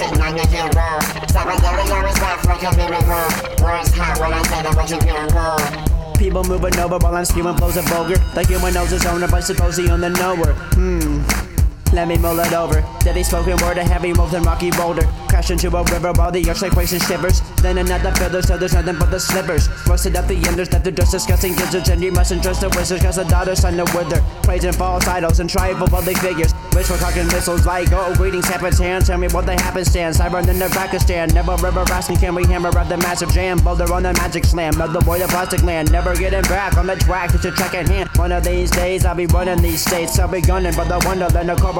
sitting on your heel roll. Salvador always rap like a miracle. Words hot when I them cold. People moving over while I'm spewing flows of vulgar. Like human knows his owner, but suppose he on the knower. Hmm. Let me mull it over. Daddy spoken word of heavy wolf and rocky boulder. Crash into a river while the earthquake places shivers. Then another feather, so there's nothing but the slivers. Roasted up the enders, left the dust discussing gizzards. And you mustn't trust the wizards, cause the daughter's son to wither. Praise and false idols and tribal public figures. Which we're talking missiles like, oh, greetings, happens hand. Tell me what the happen stand. Cyber in the Pakistan. Never ever asking, can we hammer out the massive jam? Boulder on the magic slam. Boy, the plastic land. Never getting back on the track, it's a track at hand. One of these days, I'll be running these states. I'll be gunning for the wonderland, the cover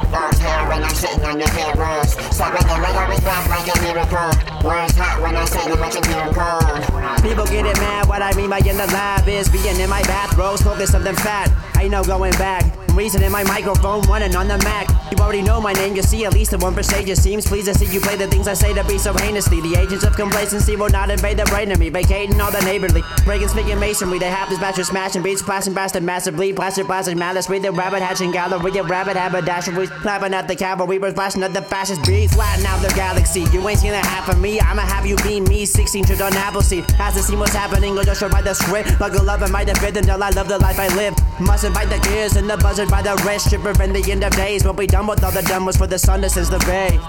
Balls hair when I'm sitting on your heel rolls. Salvador always rap like a miracle. Words hot when I say them, hear them cold. People get it mad. What I mean by in the lab is being in my bathrobe, smoking something fat. Ain't no going back. Reason in my microphone, running on the Mac. You already know my name, you see at least the one per stage. It seems pleased to see you play the things I say to be so heinously. The agents of complacency will not invade the brain of me, vacating all the neighborly. Breaking, speaking masonry, they have this of smashing beats, blasting, blasting, massively, plastic, plastic, malice. With the rabbit hatching gallery, the rabbit haberdashery, clapping at the cavalry, was blasting at the fascist beats, flatten out the galaxy. You ain't seen that half of me, I'ma have you be me. 16 trips on Appleseed, as to see what's happening, or just write the script. Like a love, might have been until I love the life I live. Mustn't bite the gears and the buzzard by the wrist, stripper in the end of days. What be done with all the done was for the sun that sends the bay.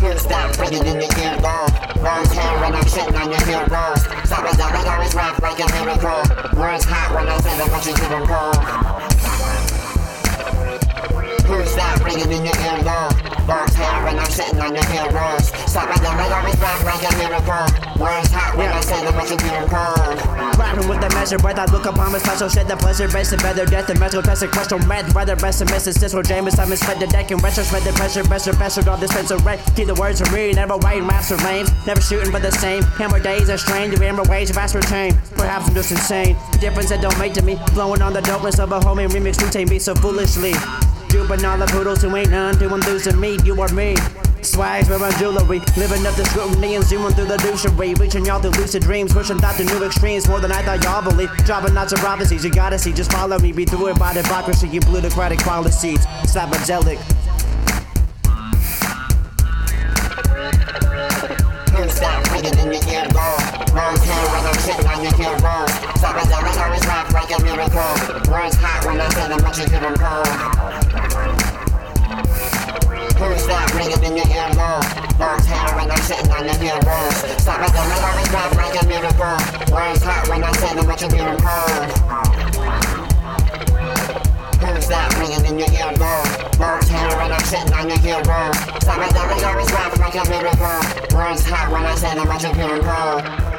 Who's that bigger than your ear roll? Balls hair when I'm sitting on your heel rolls. Salvador always rap like a miracle. Words hot when I say them, but you hear them cold. Who's that ringing in your ear roll? Balls hair when I'm sitting on your heel rolls. Salvador always rap like a miracle. Words hot when I say them, but you hear cold. Rapping with the measure breath, I look upon my special shit, the pleasure, base, and better death, and mental test, and question, red, weather, best, and misses, this or James, I'm spread the deck, and retro, spread the pressure, or best, all this sense of red, keep the words to read, never writing raps or lames, never shooting but the same, hammer days are strange, the hammer ways, vast retain, perhaps I'm just insane, The difference that don't make to me, flowing on the dopeness of a homie remix routine, be so foolishly, duping all the poodles who ain't none to enthuse me, you or me. Swags wearing jewelry, living up the scrutiny and zooming through the douchery, reaching y'all through lucid dreams, pushing thought to new extremes more than I thought y'all believe. Dropping lots of prophecies, you gotta see, just follow me, be through it by democracy, you plutocratic policies, slapagelic. Roll? Balls hair when I'm on your always like a miracle. Words hot when I say them, but you hear them cold. Ringing in your ear roll? Balls hair when I'm sitting on your heel rolls. Salvador always rap like a miracle. Words hot when I say them, but you hear them cold. Who's that ringing in your ear roll? Balls hair when I'm sitting on your heel roll. Salvador always rap like a miracle. Words hot when I say them, but you hear them cold.